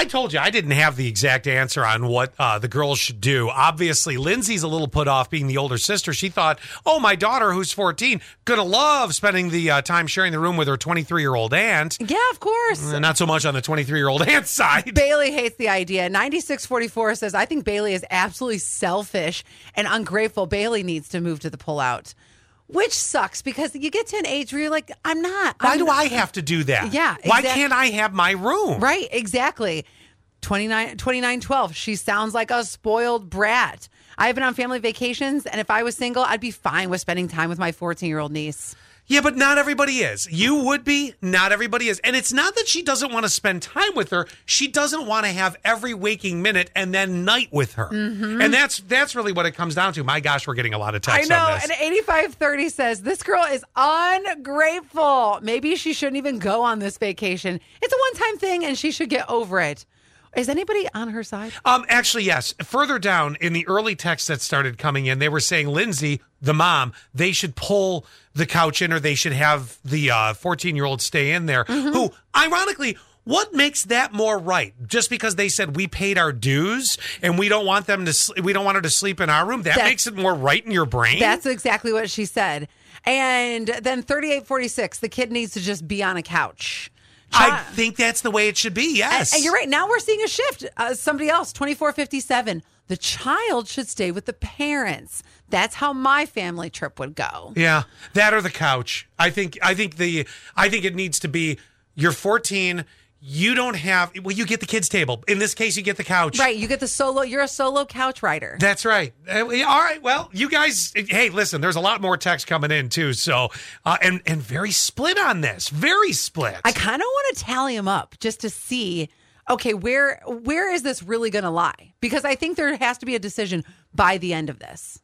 I told you I didn't have the exact answer on what uh, the girls should do. Obviously, Lindsay's a little put off being the older sister. She thought, "Oh, my daughter, who's 14, gonna love spending the uh, time sharing the room with her 23 year old aunt." Yeah, of course. Uh, Not so much on the 23 year old aunt side. Bailey hates the idea. 9644 says, I think Bailey is absolutely selfish and ungrateful. Bailey needs to move to the pullout, which sucks because you get to an age where you're like, I'm not. Why I'm do not- I have to do that? Yeah, Why can't I have my room? Right, exactly. 29, 2912. She sounds like a spoiled brat. I've been on family vacations, and if I was single, I'd be fine with spending time with my 14 year old niece. Yeah, but not everybody is. You would be, not everybody is. And it's not that she doesn't want to spend time with her. She doesn't want to have every waking minute and then night with her. And that's that's really what it comes down to. My gosh, we're getting a lot of Mm-hmm. I know. And 8530 says, This girl is ungrateful. Maybe she shouldn't even go on this vacation. It's a one time thing, and she should get over it. Is anybody on her side? Um, actually, yes. Further down in the early texts that started coming in, they were saying Lindsay, the mom, they should pull the couch in, or they should have the uh, fourteen-year-old stay in there. Mm-hmm. Who, ironically. What makes that more right? Just because they said we paid our dues and we don't want them to, we don't want her to sleep in our room. That That's- makes it more right in your brain. That's exactly what she said. And then 3846, the kid needs to just be on a couch. I think that's the way it should be. And, Yes, and you're right. Now we're seeing a shift. Uh, somebody else, 2457. The child should stay with the parents. That's how my family trip would go. Yeah, that or the couch. I think. I think the. I think it needs to be. You're 14. You don't have. Well, you get the kids' table. In this case, you get the couch. Right. You get the solo, you're a solo couch rider. That's right. Uh, all right. Well, you guys. Hey, listen. There's a lot more text coming in too. So, uh, and and very split on this. Very split. I kind of want to tally them up just to see okay, where where is this really going to lie? Because I think there has to be a decision by the end of this.